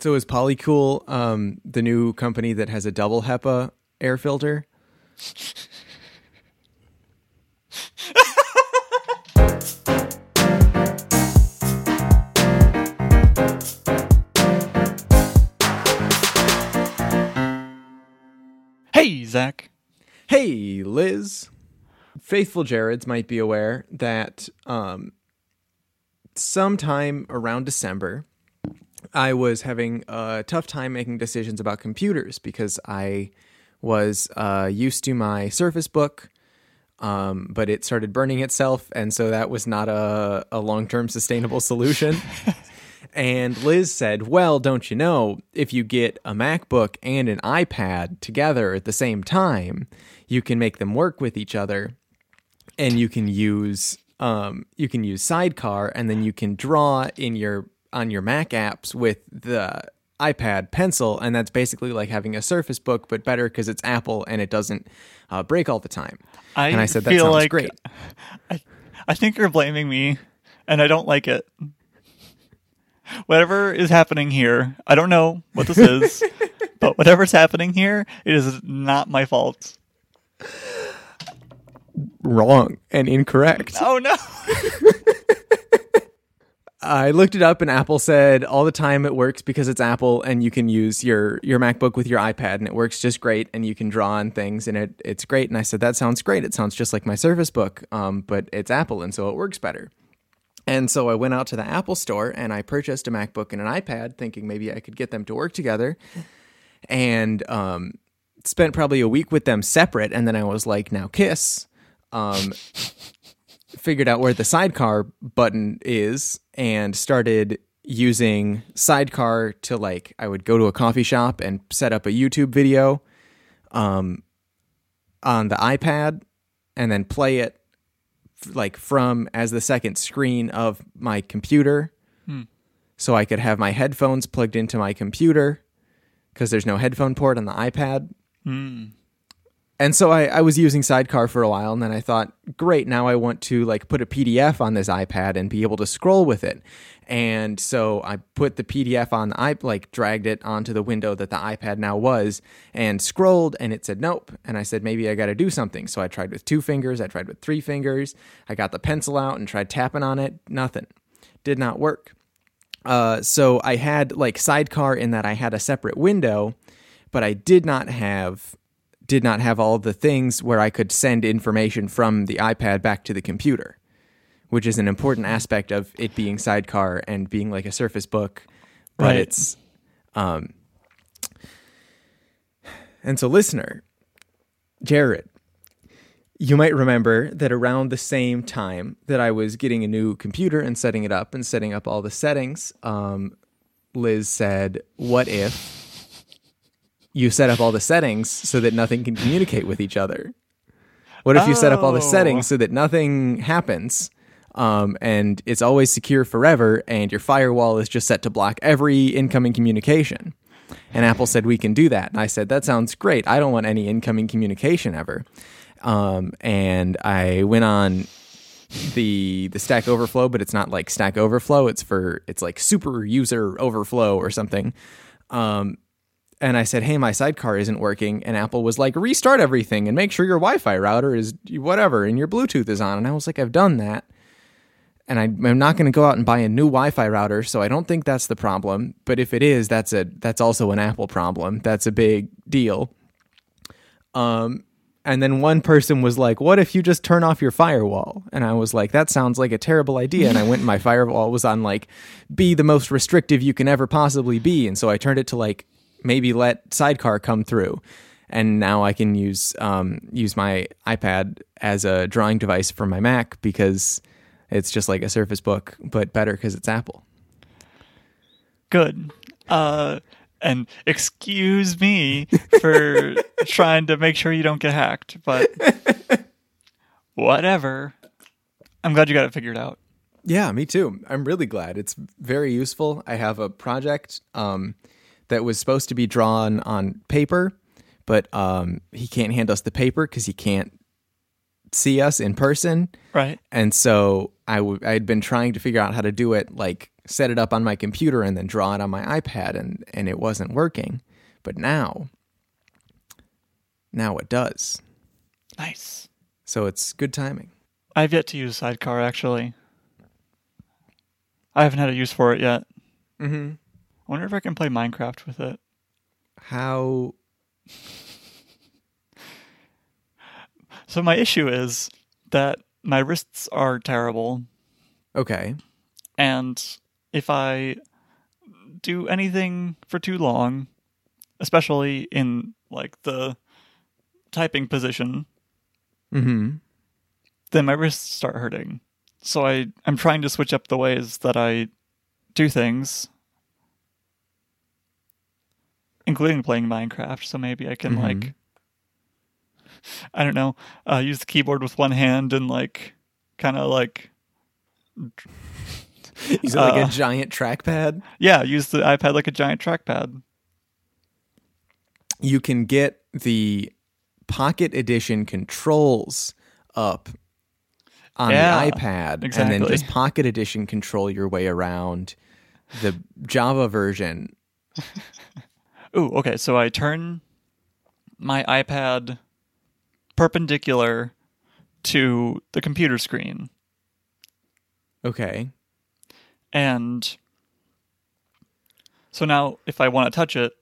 So is Polycool um, the new company that has a double HEPA air filter? Hey, Zach. Hey, Liz. Faithful Jareds might be aware that um, sometime around December, I was having a tough time making decisions about computers because I was uh, used to my Surface Book, um, but it started burning itself, and so that was not a, a long term sustainable solution. and Liz said, Well, don't you know, if you get a MacBook and an iPad together at the same time, you can make them work with each other and you can use um, you can use Sidecar, and then you can draw in your on your Mac apps with the iPad Pencil, and that's basically like having a Surface Book, but better because it's Apple and it doesn't uh, break all the time. I and I said that feel sounds like great. I, I think you're blaming me, and I don't like it. Whatever is happening here, I don't know what this is, but whatever's happening here, it is not my fault. Wrong and incorrect. Oh no! I looked it up, and Apple said all the time it works because it's Apple, and you can use your your MacBook with your iPad, and it works just great, and you can draw on things, and it it's great. And I said that sounds great. It sounds just like my Surface Book, um, but it's Apple, and so it works better. And so I went out to the Apple store and I purchased a MacBook and an iPad, thinking maybe I could get them to work together, and um, spent probably a week with them separate. And then I was like, now kiss. Um, figured out where the sidecar button is and started using sidecar to like I would go to a coffee shop and set up a YouTube video um on the iPad and then play it like from as the second screen of my computer. So I could have my headphones plugged into my computer because there's no headphone port on the iPad and so I, I was using Sidecar for a while, and then I thought, great, now I want to like put a PDF on this iPad and be able to scroll with it. And so I put the PDF on the i like dragged it onto the window that the iPad now was, and scrolled, and it said nope. And I said maybe I got to do something. So I tried with two fingers, I tried with three fingers, I got the pencil out and tried tapping on it, nothing, did not work. Uh, so I had like Sidecar in that I had a separate window, but I did not have did not have all the things where I could send information from the iPad back to the computer, which is an important aspect of it being sidecar and being like a Surface Book. But Right. it's, um, and so listener, Jared, you might remember that around the same time that I was getting a new computer and setting it up and setting up all the settings, um, Liz said, "What if you set up all the settings so that nothing can communicate with each other? What if you set up all the Oh. settings so that nothing happens?" Um, and it's always secure forever, and your firewall is just set to block every incoming communication. And Apple said we can do that. And I said that sounds great. I don't want any incoming communication ever. Um, and I went on the the Stack Overflow, but it's not like Stack Overflow. It's for it's like Super User Overflow or something. Um, and I said, "Hey, my sidecar isn't working." And Apple was like, "Restart everything and make sure your Wi-Fi router is whatever and your Bluetooth is on." And I was like, "I've done that." and I, I'm not going to go out and buy a new Wi-Fi router, so I don't think that's the problem. But if it is, that's a that's also an Apple problem. That's a big deal. Um, and then one person was like, "What if you just turn off your firewall?" And I was like, "That sounds like a terrible idea." And I went and my firewall was on like, "Be the most restrictive you can ever possibly be," and so I turned it to like maybe let Sidecar come through. And now I can use um, use my iPad as a drawing device for my Mac because it's just like a Surface Book, but better because it's Apple. Good. Uh, and excuse me for trying to make sure you don't get hacked, but whatever. I'm glad you got it figured out. Yeah, me too. I'm really glad. It's very useful. I have a project um, that was supposed to be drawn on paper, but um, he can't hand us the paper because he can't see us in person. Right. And so I w- I had been trying to figure out how to do it like set it up on my computer and then draw it on my iPad and and it wasn't working. But now now it does. Nice. So it's good timing. I've yet to use Sidecar actually. I haven't had a use for it yet. Mm-hmm. I wonder if I can play Minecraft with it. How So my issue is that my wrists are terrible, okay. and if I do anything for too long, especially in like the typing position, Mm-hmm. then my wrists start hurting. So I I'm trying to switch up the ways that I do things, including playing Minecraft. So maybe I can Mhm. like I don't know, uh, use the keyboard with one hand and like kind of like use it like Uh, a giant trackpad? yeah, use the iPad like a giant trackpad. You can get the Pocket Edition controls up on Yeah, the iPad, and then just Pocket Edition control your way around the Java version. Ooh, okay. So I turn my iPad perpendicular to the computer screen, Okay. and so now if I want to touch it,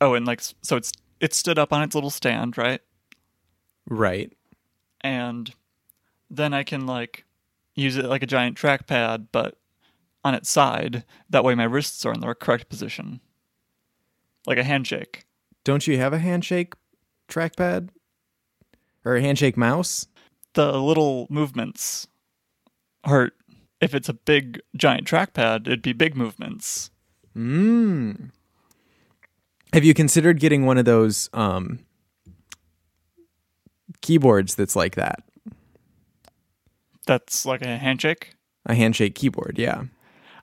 oh, and like so it's it stood up on its little stand, right? Right. And then I can like use it like a giant trackpad, but on its side. That way, my wrists are in the correct position, like a handshake. Don't you have a handshake trackpad? Or a handshake mouse? the little movements hurt. If it's a big giant trackpad, it'd be big movements. Mm. Have you considered getting one of those um, keyboards that's like that? That's like a handshake. A handshake keyboard, yeah.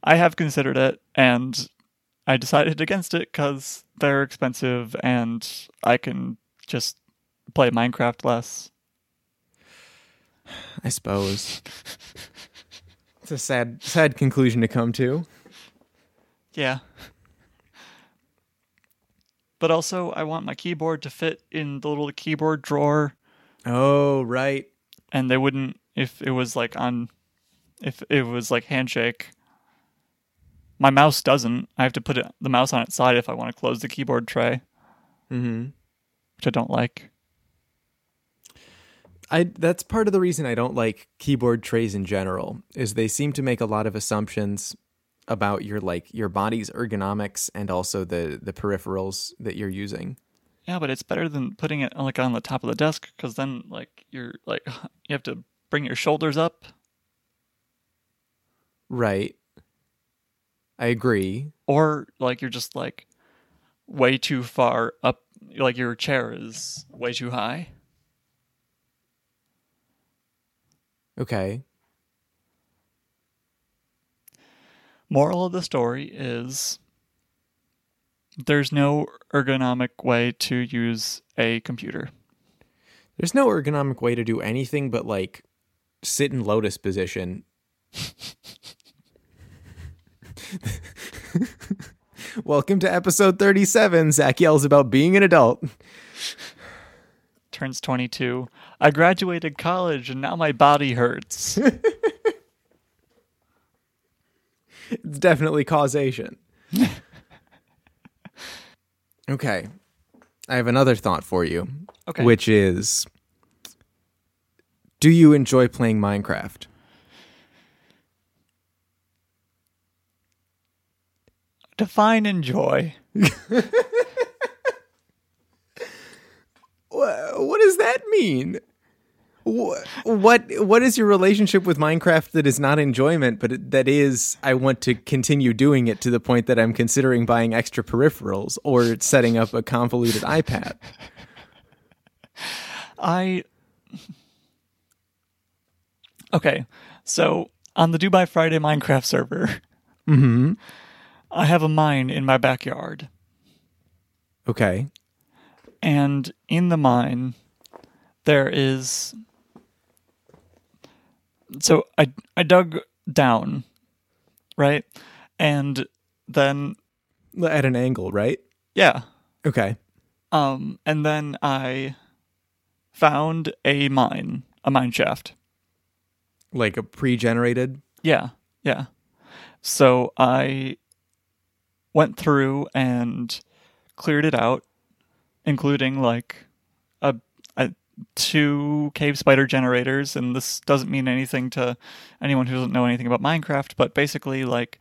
I have considered it and I decided against it because they're expensive and I can just play Minecraft less. I suppose. it's a sad sad conclusion to come to. Yeah. But also, I want my keyboard to fit in the little keyboard drawer, Oh, right. and they wouldn't if it was like on, if it was like handshake. My mouse doesn't. I have to put it, the mouse on its side if I want to close the keyboard tray, Mhm. which I don't like. I that's part of the reason I don't like keyboard trays in general is they seem to make a lot of assumptions about your like your body's ergonomics and also the the peripherals that you're using. Yeah, but it's better than putting it like on the top of the desk because then like you're like you have to bring your shoulders up. Right. I agree. or like you're just like way too far up like your chair is way too high Okay. moral of the story is there's no ergonomic way to use a computer There's no ergonomic way to do anything but like sit in lotus position. Welcome to episode 37. Zach yells about being an adult. turns 22 i graduated college and now my body hurts It's definitely causation. okay. I have another thought for you, okay which is Do you enjoy playing Minecraft? Define enjoy What does that mean? What what is your relationship with Minecraft that is not enjoyment, but that is I want to continue doing it to the point that I'm considering buying extra peripherals or setting up a convoluted iPad? i okay so on the dubai friday minecraft server Mm-hmm. I have a mine in my backyard Okay. and in the mine there is so i i dug down right And then At an angle, right? yeah. Okay. Um and then I found a mine, a mine shaft. Like a pre-generated. Yeah, yeah. So I went through and cleared it out, including like a, a two cave spider generators. And this doesn't mean anything to anyone who doesn't know anything about Minecraft, but basically, like,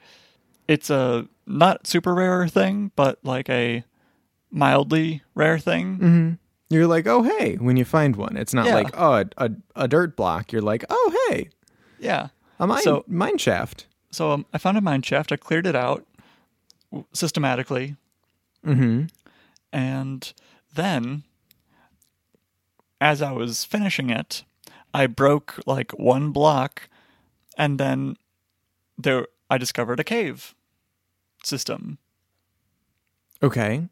it's a not super rare thing, but like a mildly rare thing. Mm-hmm. You're like, oh hey, when you find one, it's not Yeah. like oh a, a, a dirt block. You're like, oh hey, Yeah. a mine So- mine shaft. So um, I found a mine shaft. I cleared it out systematically. Mm-hmm. And then, as I was finishing it, I broke like one block, and then there I discovered a cave system. Okay.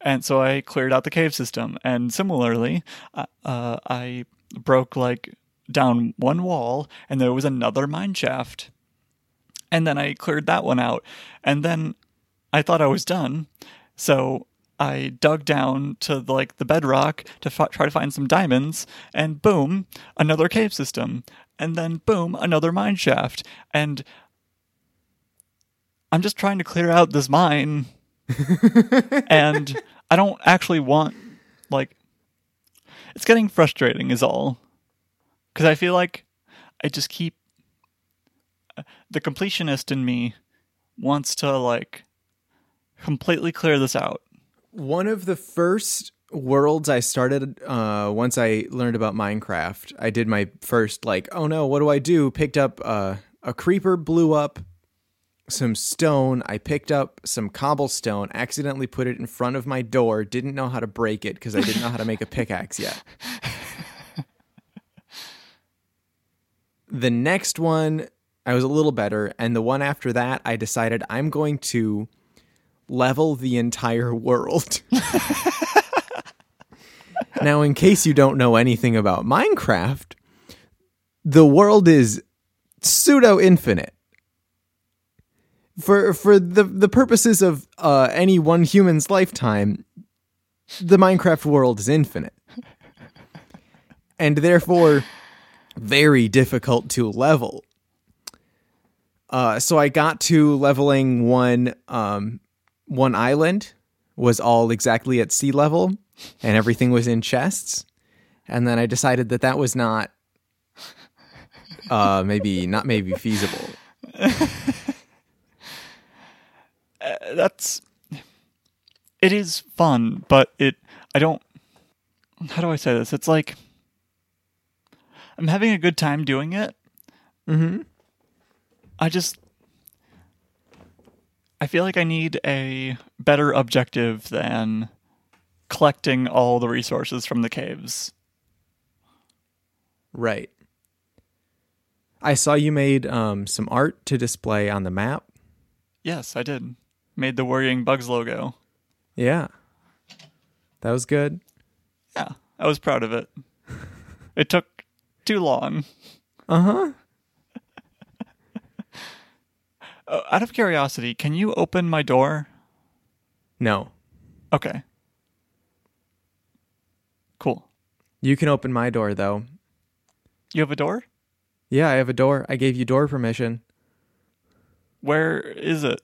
And so I cleared out the cave system. And similarly, uh, uh, I broke like down one wall, and there was another mine shaft. And then I cleared that one out. And then I thought I was done. So I dug down to like the bedrock to f- try to find some diamonds. And boom, another cave system. And then boom, another mine shaft. And I'm just trying to clear out this mine and I don't actually want like it's getting frustrating is all because I feel like I just keep uh, the completionist in me wants to like completely clear this out. One of the first worlds I started uh, once I learned about Minecraft, I did my first like, oh no, what do I do? Picked up uh, a creeper, blew up some stone. I picked up some cobblestone, accidentally put it in front of my door. Didn't know how to break it because I didn't know how to make a pickaxe yet. the next one, I was a little better, and the one after that, I decided I'm going to level the entire world. now, in case you don't know anything about Minecraft, the world is pseudo infinite. For for the the purposes of uh, any one human's lifetime, the Minecraft world is infinite, and therefore very difficult to level. Uh, so I got to leveling one um, one island was all exactly at sea level and everything was in chests and then i decided that that was not uh maybe not maybe feasible That's it is fun, but it I don't how do I say this? It's like I'm having a good time doing it. mm-hmm I just I feel like I need a better objective than collecting all the resources from the caves. right i saw you made um some art to display on the map Yes, I did. Made the worrying bugs logo. yeah that was good Yeah, I was proud of it. It took too long. uh-huh Uh, out of curiosity, can you open my door? no Okay. Cool. you can open my door though You have a door? yeah i have a door i gave you door permission Where is it?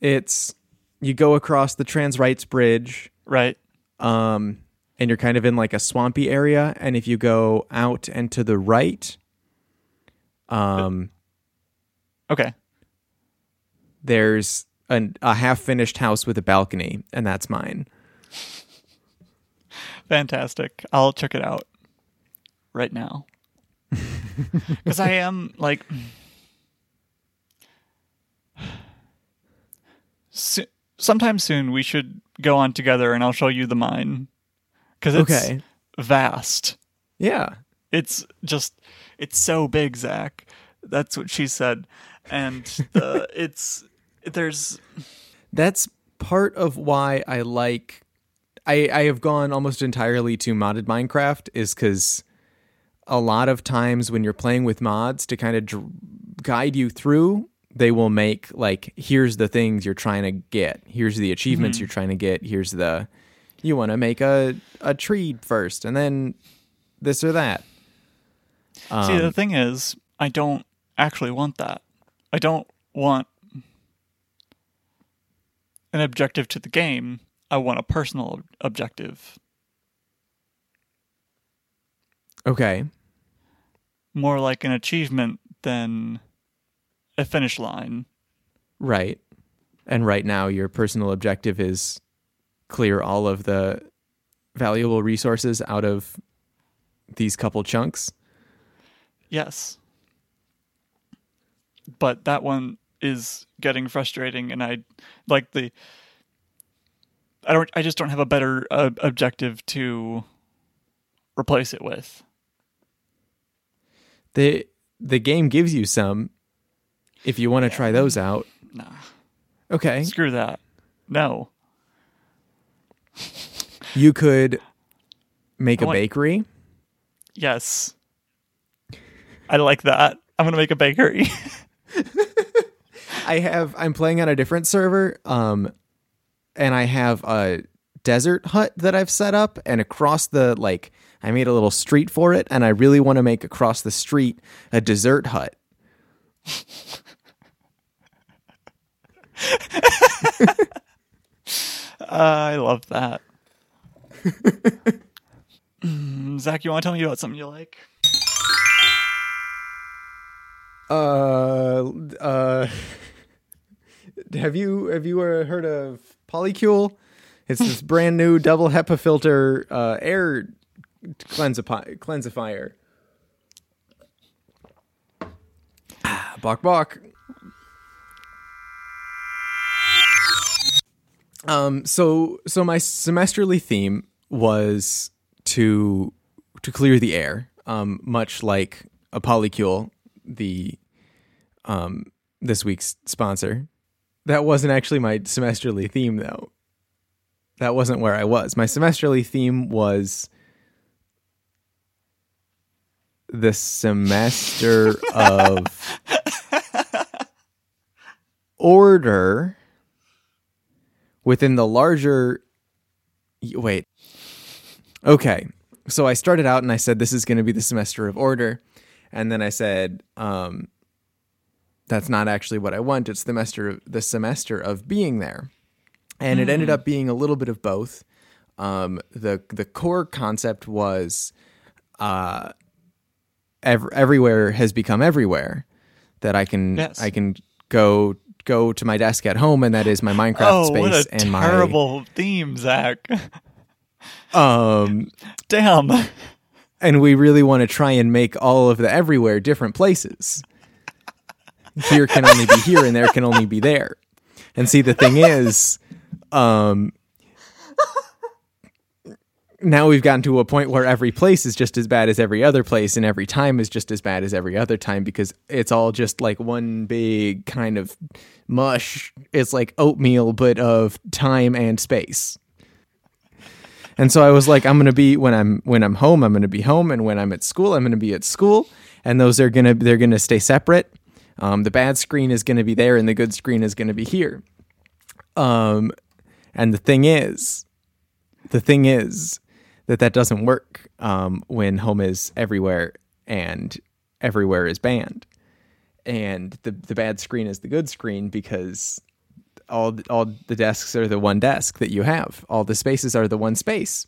it's you go across the trans rights bridge Right. um, and you're kind of in like a swampy area. And if you go out and to the right, um, Okay. There's an, a half finished house with a balcony, and that's mine. Fantastic. I'll check it out right now. Because I am like. So, sometime soon we should go on together and I'll show you the mine. Because it's Okay. vast. Yeah. It's just, it's so big, Zach. That's what she said. And the, it's, there's, That's part of why I like. I, I have gone almost entirely to modded Minecraft is because a lot of times when you're playing with mods to kind of dr- guide you through they will make like here's the things you're trying to get. Here's the achievements mm-hmm. you're trying to get. Here's the you want to make a a tree first and then this or that. See, the um, thing is, I don't actually want that. I don't want an objective to the game. I want a personal objective. Okay. More like an achievement than a finish line. Right. And right now your personal objective is clear all of the valuable resources out of these couple chunks. Yes. But that one is getting frustrating and I like the I don't I just don't have a better uh, objective to replace it with. The the game gives you some if you want to try those out. Nah. Okay. Screw that. No. You could make I a want- bakery. Yes. I like that. I'm to make a bakery. I have I'm playing on a different server um and I have a desert hut that I've set up and across the like I made a little street for it and I really want to make across the street a dessert hut. I love that. Mm, Zach, you want to tell me about something you like? Uh uh have you have you uh, heard of Polycule? It's this brand new double HEPA filter uh, air cleansifi- cleansifier. Ah, Bok bok. Um so so my semesterly theme was to to clear the air, um much like a Polycule, the um this week's sponsor. That wasn't actually my semesterly theme though. That wasn't where I was. My semesterly theme was the semester of order within the larger wait okay so i started out and i said this is going to be the semester of order and then i said um that's not actually what i want it's the semester the semester of being there and it ended up being a little bit of both um the the core concept was uh ev- everywhere has become everywhere that i can Yes. i can go go to my desk at home and that is my minecraft oh, space what a and terrible theme, Zach. um Damn. and we really want to try and make all of the everywhere different places. Here can only be here, and there can only be there. And see, the thing is, um, now we've gotten to a point where every place is just as bad as every other place, and every time is just as bad as every other time because it's all just like one big kind of mush. It's like oatmeal, but of time and space. And so I was like, I'm gonna be when I'm when I'm home, I'm gonna be home, and when I'm at school, I'm gonna be at school, and those are gonna they're gonna stay separate. Um, the bad screen is gonna be there, and the good screen is gonna be here. Um, and the thing is, the thing is that that doesn't work um, when home is everywhere and everywhere is banned, and the the bad screen is the good screen because all all the desks are the one desk that you have. All the spaces are the one space.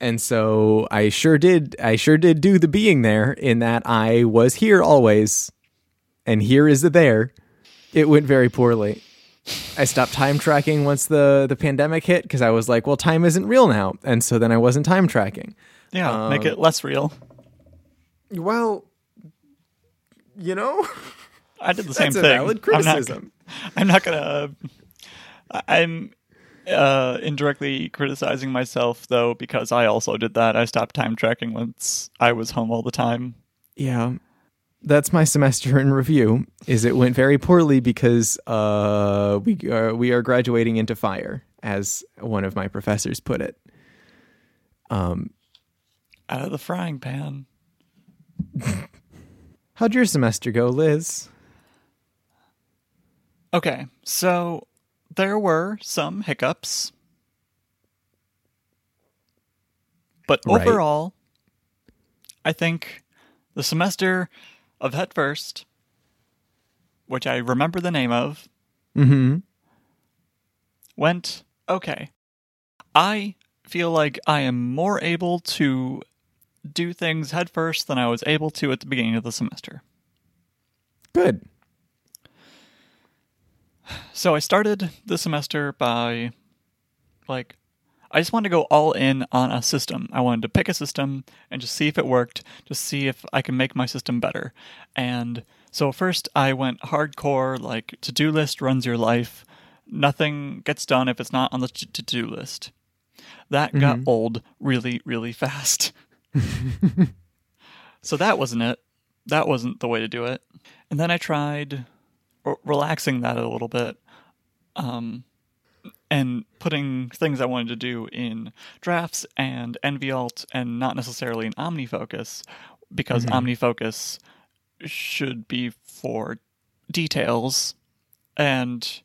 And so I sure did I sure did do the being there in that I was here always and here is the there. It went very poorly. I stopped time tracking once the the pandemic hit because I was like, well, time isn't real now, and so then I wasn't time tracking. Yeah, make Um, it less real. Well, you know, I did the same that's a thing. valid I'm not- criticism. I'm not gonna. I- I'm uh, indirectly criticizing myself though because I also did that. I stopped time tracking once I was home all the time. Yeah. That's my semester in review. Is it went very poorly because uh, we are we are graduating into fire, as one of my professors put it. Um, Out of the frying pan. how'd your semester go, Liz? Okay, so there were some hiccups. But Right. overall, I think the semester of Head First, which I remember the name of, Mm-hmm. went okay. I feel like I am more able to do things head first than I was able to at the beginning of the semester. Good. So I started the semester by like I just wanted to go all in on a system. I wanted to pick a system and just see if it worked, just see if I can make my system better. And so first I went hardcore like to-do list runs your life. Nothing gets done if it's not on the to-do list. That got old really really fast. so that wasn't it. That wasn't the way to do it. And then I tried r- relaxing that a little bit um, and putting things I wanted to do in drafts and NVAlt and not necessarily in OmniFocus because OmniFocus should be for details and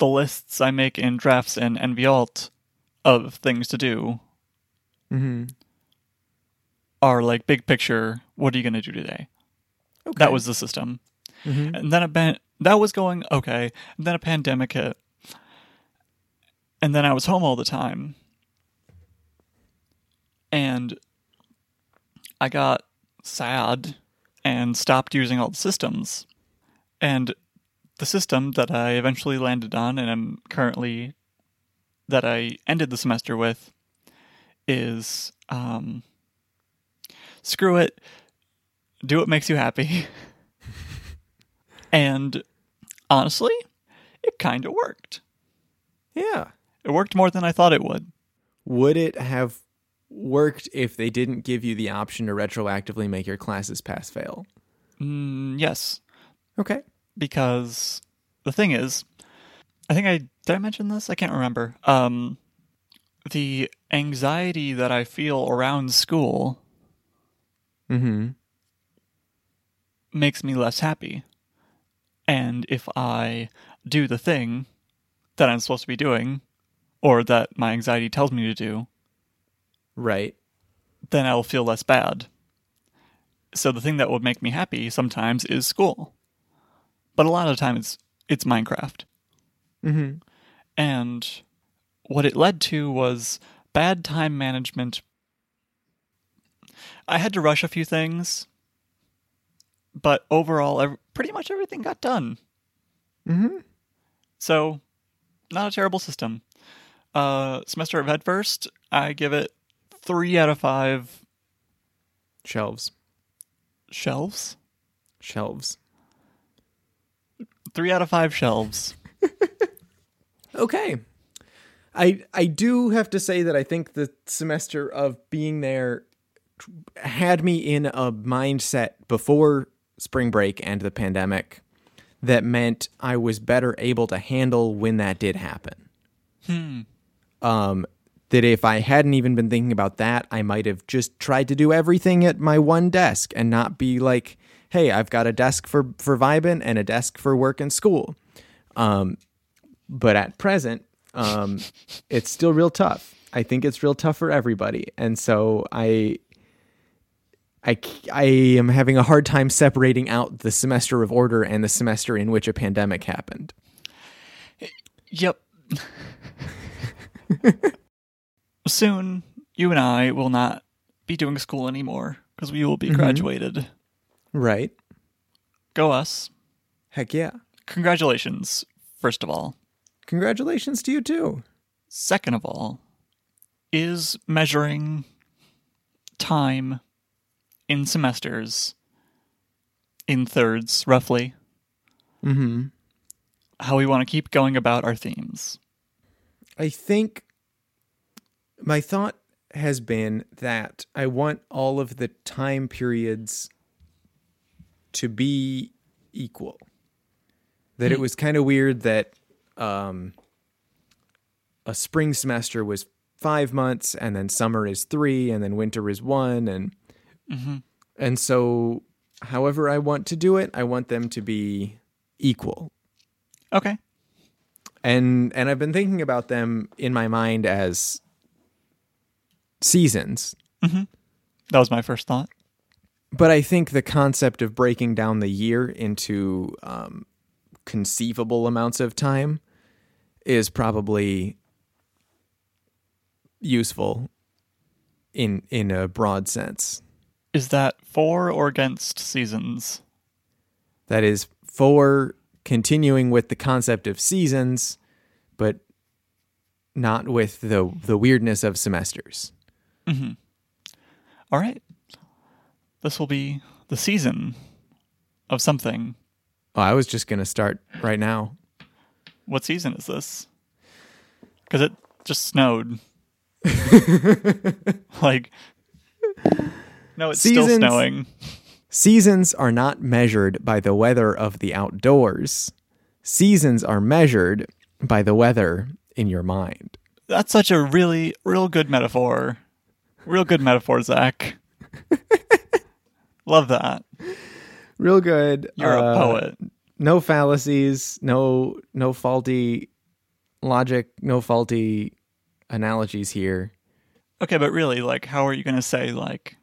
the lists I make in drafts and NVAlt of things to do Mm-hmm. are like big picture what are you going to do today Okay. that was the system Mhm. and then a ban- that was going okay and then a pandemic hit and then i was home all the time and i got sad and stopped using all the systems and the system that i eventually landed on and i'm currently that i ended the semester with is um screw it do what makes you happy and honestly, it kind of worked. Yeah. It worked more than I thought it would. Would it have worked if they didn't give you the option to retroactively make your classes pass fail? Mm, yes, Okay. because the thing is, I think I did I mention this? I can't remember. Um, the anxiety that I feel around school Mm-hmm. makes me less happy. And if I do the thing that I'm supposed to be doing, or that my anxiety tells me to do, Right. then I'll feel less bad. So the thing that would make me happy sometimes is school. But a lot of the time it's it's Minecraft. Mm-hmm. And what it led to was bad time management. I had to rush a few things, but overall pretty much everything got done. Mm-hmm. So, not a terrible system. Uh semester of Headfirst, I give it 3 out of 5 Shelves. shelves. Shelves. Three out of five shelves. Okay. I I do have to say that I think the semester of being there had me in a mindset before spring break and the pandemic that meant I was better able to handle when that did happen. Um that if I hadn't even been thinking about that, I might have just tried to do everything at my one desk and not be like, "Hey, I've got a desk for for vibing and a desk for work and school." Um, but at present, um, it's still real tough. I think it's real tough for everybody, and so I, I, I am having a hard time separating out the semester of order and the semester in which a pandemic happened. Yep. Soon, you and I will not be doing school anymore because we will be graduated. Right? Go us. Heck yeah! Congratulations, first of all. Congratulations to you too. Second of all, is measuring time in semesters, in thirds, roughly, Mm-hmm. how we want to keep going about our themes. I think my thought has been that I want all of the time periods to be equal. That it was kind of weird that um, a spring semester was five months, and then summer is three, and then winter is one, and and so however I want to do it, I want them to be equal. Okay. And and I've been thinking about them in my mind as seasons. That was my first thought. But I think the concept of breaking down the year into um, conceivable amounts of time is probably useful in in a broad sense. Is that for or against seasons? That is for continuing with the concept of seasons, but not with the the weirdness of semesters. Mm-hmm. All right. This will be the season of something. Oh, I was just gonna start right now. What season is this? Because it just snowed. like, no, it's still snowing. Seasons are not measured by the weather of the outdoors. Seasons are measured by the weather in your mind. That's such a really, real good metaphor. Real good metaphor, Zach. Love that. Real good. You're Uh, a poet. No fallacies, no no faulty logic, no faulty analogies here. Okay, but really, like, how are you going to say, like,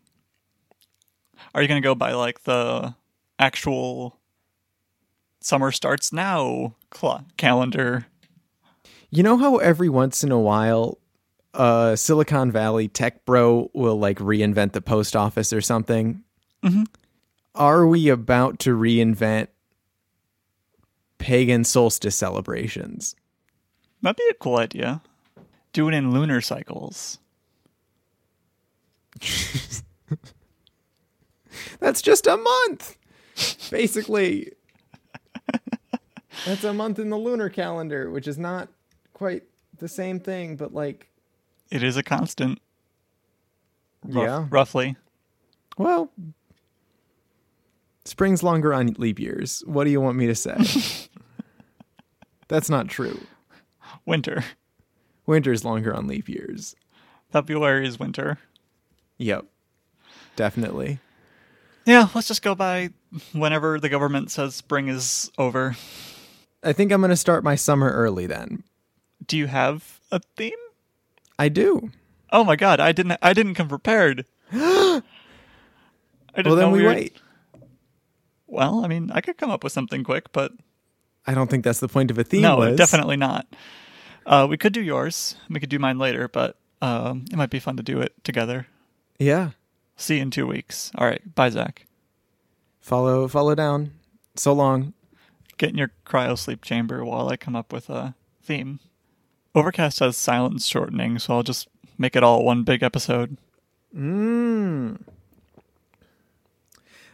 are you going to go by, like, the actual summer starts now cl- calendar? You know how every once in a while uh Silicon Valley tech bro will like reinvent the post office or something? Mhm. Are we about to reinvent pagan solstice celebrations? That'd be a cool idea. Do it in lunar cycles. That's just a month. Basically. That's a month in the lunar calendar, which is not quite the same thing, but like It is a constant. rough- Yeah. Roughly. Well, spring's longer on leap years. What do you want me to say? That's not true. Winter. Winter's longer on leap years. February is winter. Yep. Definitely. Yeah, let's just go by whenever the government says spring is over. I think I'm going to start my summer early then. Do you have a theme? I do. Oh my god, I didn't I didn't come prepared. I didn't Well, then know we were- wait. Well, I mean, I could come up with something quick, but I don't think that's the point of a theme. no, was. definitely not. Uh, we could do yours. We could do mine later, but um, it might be fun to do it together. Yeah. See you in two weeks. All right, bye, Zach. Follow follow down. So long. Get in your cryo sleep chamber while I come up with a theme. Overcast has silence shortening, so I'll just make it all one big episode. Mm.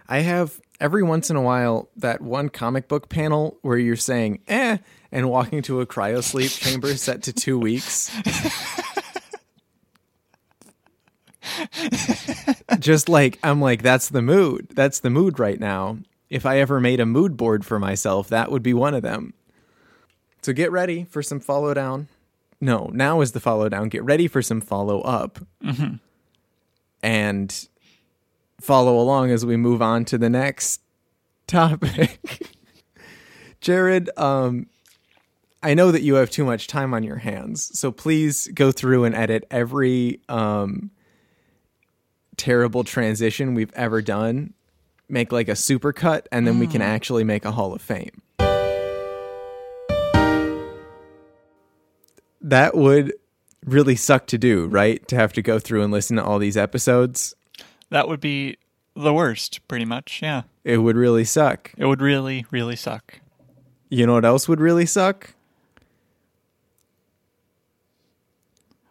I have every once in a while that one comic book panel where you're saying eh and walking to a cryo sleep chamber set to two weeks. Just like I'm like, that's the mood. That's the mood right now. If I ever made a mood board for myself, that would be one of them. So get ready for some follow down. No, now is the follow down. Get ready for some follow up and follow along as we move on to the next topic. Jared, um, I know that you have too much time on your hands, so please go through and edit every um, terrible transition we've ever done. Make like a super cut, and then we can mm. actually make a Hall of Fame. That would really suck to do, right? To have to go through and listen to all these episodes. That would be the worst, pretty much. Yeah. It would really suck. It would really, really suck. You know what else would really suck?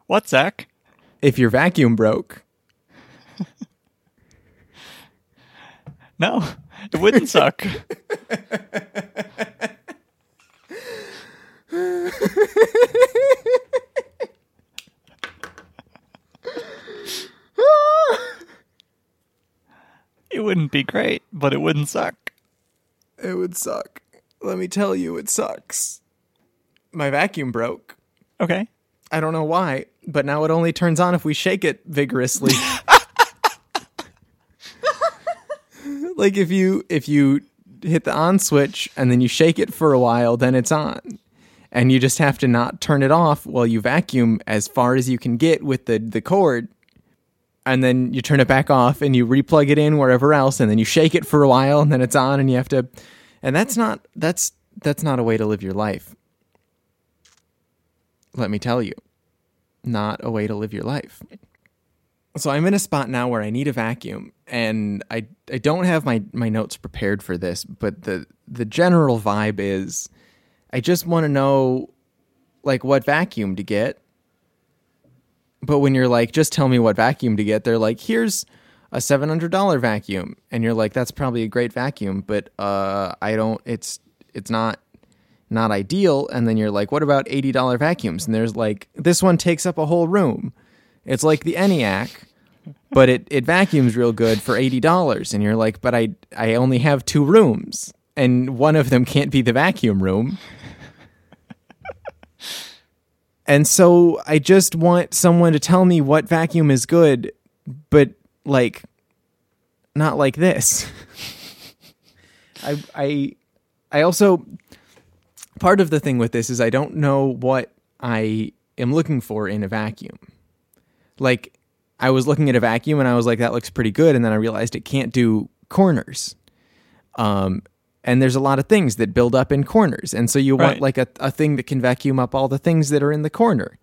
What, Zach? If your vacuum broke. No, it wouldn't suck. it wouldn't be great, but it wouldn't suck. It would suck. Let me tell you, it sucks. My vacuum broke. Okay. I don't know why, but now it only turns on if we shake it vigorously. like if you if you hit the on switch and then you shake it for a while, then it's on. And you just have to not turn it off while you vacuum as far as you can get with the, the cord. And then you turn it back off and you replug it in wherever else and then you shake it for a while and then it's on and you have to and that's not that's that's not a way to live your life. Let me tell you. Not a way to live your life. So I'm in a spot now where I need a vacuum and I I don't have my my notes prepared for this, but the the general vibe is I just want to know like what vacuum to get. But when you're like just tell me what vacuum to get, they're like here's a $700 vacuum and you're like that's probably a great vacuum, but uh I don't it's it's not not ideal and then you're like what about $80 vacuums and there's like this one takes up a whole room. It's like the ENIAC but it, it vacuums real good for eighty dollars, and you're like, but I I only have two rooms, and one of them can't be the vacuum room. and so I just want someone to tell me what vacuum is good, but like not like this. I I I also part of the thing with this is I don't know what I am looking for in a vacuum. Like I was looking at a vacuum and I was like, that looks pretty good. And then I realized it can't do corners. Um, and there's a lot of things that build up in corners. And so you want Right. like a, a thing that can vacuum up all the things that are in the corner.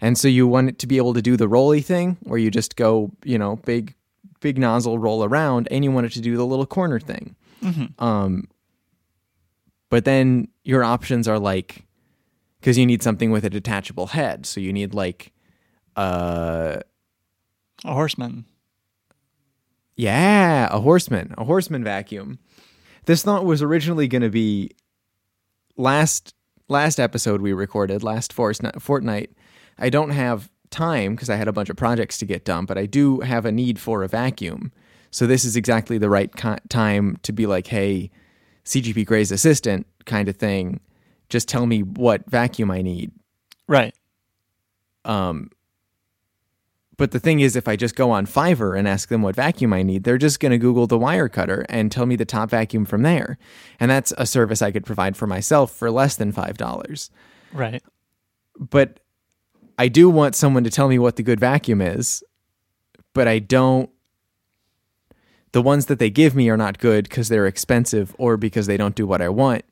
And so you want it to be able to do the rolly thing where you just go, you know, big, big nozzle roll around and you want it to do the little corner thing. Um, but then your options are like, because you need something with a detachable head. So you need like, uh, A horseman. Yeah, a horseman, a horseman vacuum. This thought was originally going to be last last episode we recorded last fortnight. I don't have time because I had a bunch of projects to get done, but I do have a need for a vacuum. So this is exactly the right time to be like, "Hey, CGP Gray's assistant," kind of thing. Just tell me what vacuum I need. Right. Um, but the thing is, if I just go on Fiverr and ask them what vacuum I need, they're just going to Google the Wirecutter and tell me the top vacuum from there. And that's a service I could provide for myself for less than $5. Right. But I do want someone to tell me what the good vacuum is, but I don't. The ones that they give me are not good because they're expensive or because they don't do what I want.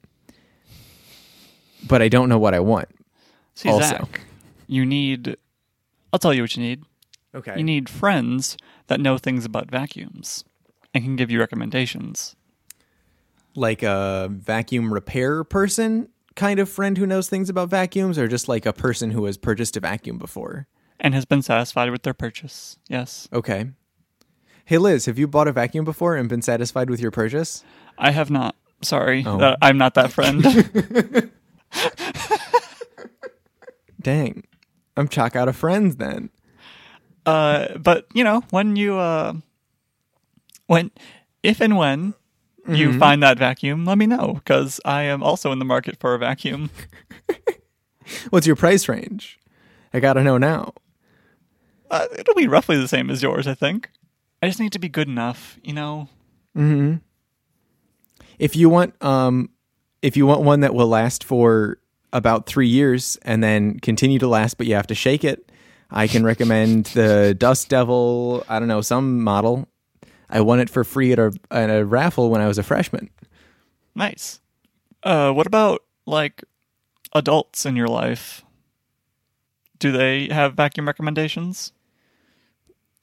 But I don't know what I want. See, Also. Zach, you need. I'll tell you what you need. Okay. You need friends that know things about vacuums and can give you recommendations. like a vacuum repair person kind of friend who knows things about vacuums or just like a person who has purchased a vacuum before and has been satisfied with their purchase. Yes. okay hey liz have you bought a vacuum before and been satisfied with your purchase I have not. Sorry. Oh. That- I'm not that friend. dang i'm chock out of friends then uh, but, you know, when you. Uh, when. If and when you Mm-hmm. find that vacuum, let me know because I am also in the market for a vacuum. what's your price range i gotta know now Uh, it'll be roughly the same as yours, I think. I just need to be good enough, you know. if you want um if you want one that will last for about three years and then continue to last but you have to shake it i can recommend the dust devil i don't know some model i won it for free at a, at a raffle when i was a freshman Nice. Uh, what about like adults in your life? Do they have vacuum recommendations?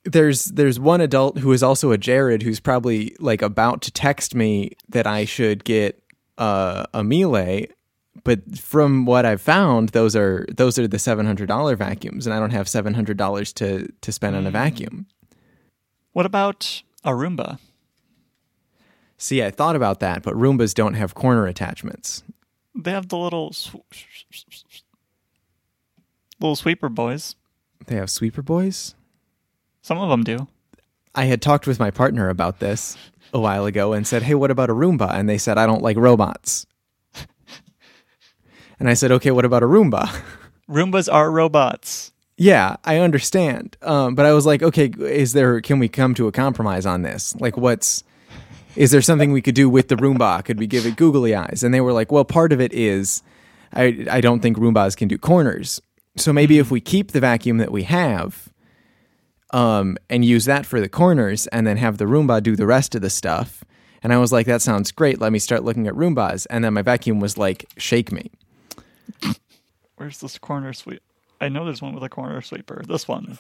there's there's one adult who is also a jared who's probably like about to text me that i should get uh, a Miele but from what I've found, those are those are the seven hundred dollar vacuums, and I don't have seven hundred dollars to to spend on a mm. vacuum. What about a Roomba? See, I thought about that, but Roombas don't have corner attachments. They have the little sw- little sweeper boys. They have sweeper boys. Some of them do. I had talked with my partner about this a while ago and said, "Hey, what about a Roomba?" And they said, "I don't like robots." And I said, "Okay, what about a Roomba?" Roombas are robots. yeah, I understand. Um, but I was like, "Okay, is there? Can we come to a compromise on this? Like, what's is there something we could do with the Roomba? Could we give it googly eyes? And they were like, well, part of it is I, I don't think Roombas can do corners. So maybe if we keep the vacuum that we have um, and use that for the corners and then have the Roomba do the rest of the stuff. And I was like, that sounds great. Let me start looking at Roombas. And then my vacuum was like, shake me. Where's this corner sweep? I know there's one with a corner sweeper. This one.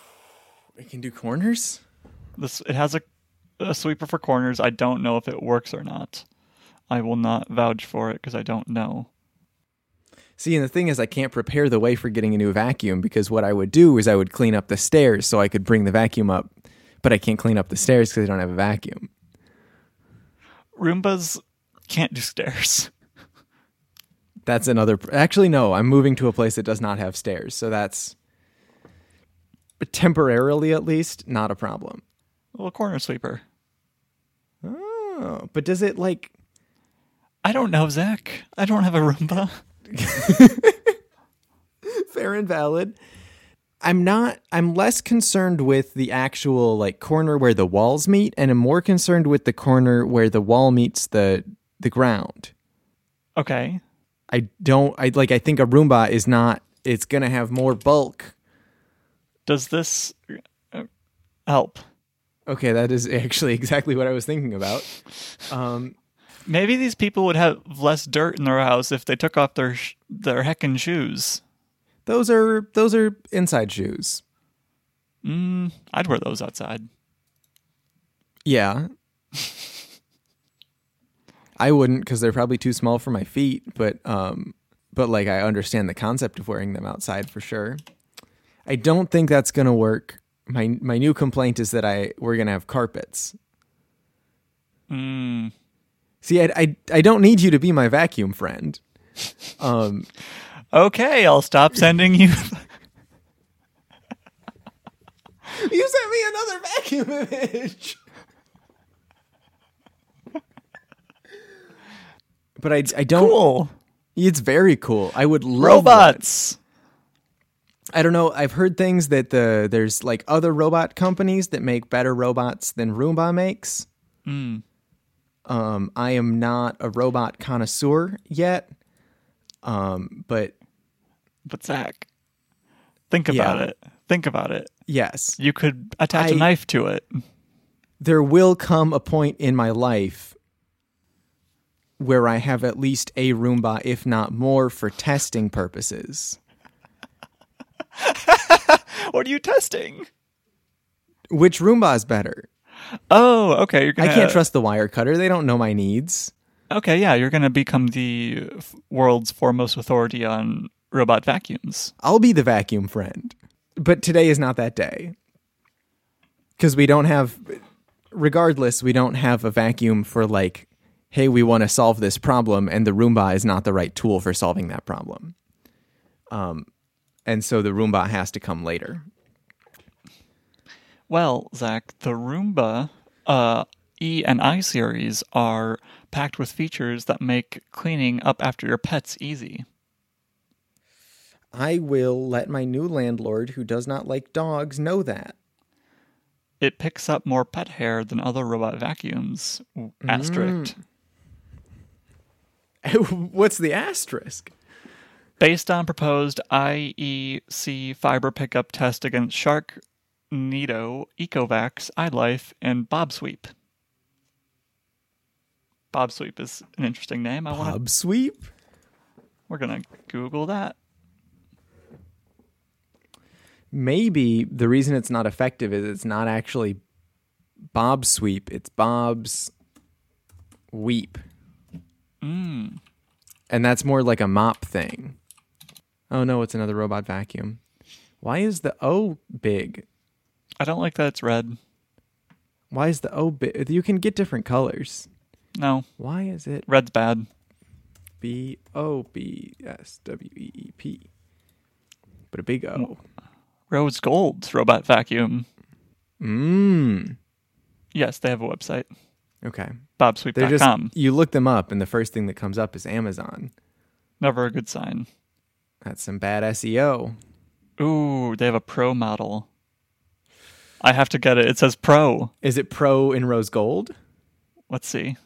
It can do corners? This it has a, a sweeper for corners. I don't know if it works or not. I will not vouch for it because I don't know. See, and the thing is, I can't prepare the way for getting a new vacuum because what I would do is I would clean up the stairs so I could bring the vacuum up, but I can't clean up the stairs because I don't have a vacuum. Roombas can't do stairs. That's another. Actually, no, I'm moving to a place that does not have stairs, so that's temporarily at least not a problem. A little corner sweeper. Oh, but does it like I don't know, Zach. I don't have a Roomba. fair and valid? I'm not I'm less concerned with the actual like corner where the walls meet and I'm more concerned with the corner where the wall meets the the ground. Okay. I don't I like I think a Roomba is not it's going to have more bulk. Does this uh, help? Okay, that is actually exactly what I was thinking about. Um Maybe these people would have less dirt in their house if they took off their sh- their heckin' shoes. those are those are inside shoes. Mm, I'd wear those outside. Yeah. I wouldn't cuz they're probably too small for my feet, but um but like I understand the concept of wearing them outside for sure. I don't think that's going to work. My my new complaint is that I we're going to have carpets. Mm. See, I, I I don't need you to be my vacuum friend. Um Okay, I'll stop sending you. you sent me another vacuum image. But I I don't cool It's very cool. I would love robots. I don't know. I've heard things that the there's like other robot companies that make better robots than Roomba makes. Mm. Um, I am not a robot connoisseur yet, um, but But Zach, think about Yeah. it. Think about it. yes, You could attach a I- knife to it. there will come a point in my life where I have at least a Roomba, if not more, for testing purposes. What are you testing? Which Roomba is better? Oh, okay. You're I gonna, can't trust the Wirecutter. They don't know my needs. Okay, yeah, you're gonna become the world's foremost authority on robot vacuums. I'll be the vacuum friend. But today is not that day. Because we don't have, regardless, we don't have a vacuum for like, hey, we want to solve this problem, and the Roomba is not the right tool for solving that problem. Um, and so the Roomba has to come later. Well, Zach, the Roomba uh, E and I series are packed with features that make cleaning up after your pets easy. I will let my new landlord, who does not like dogs, know that. It picks up more pet hair than other robot vacuums. Asterisk. What's the asterisk? Based on proposed IEC fiber pickup test against Shark, Neato, Ecovacs, iLife, and Bobsweep. Bobsweep is an interesting name. I want to. Hub sweep? We're gonna Google that. maybe the reason it's not effective is it's not actually Bob's sweep, it's Bob's weep. Mm. And that's more like a mop thing. Oh no, it's another robot vacuum. Why is the O big? I don't like that it's red. Why is the O big? You can get different colors. No, Why is it red's bad. B O B S W E E P? But a big O. Rose Gold robot vacuum. Mmm. Yes, they have a website. Okay. They're just Bobsweep.com. you look them up and the first thing that comes up is Amazon. Never a good sign. That's some bad SEO. Ooh, they have a pro model. I have to get it. It says pro. Is it pro in rose gold? Let's see.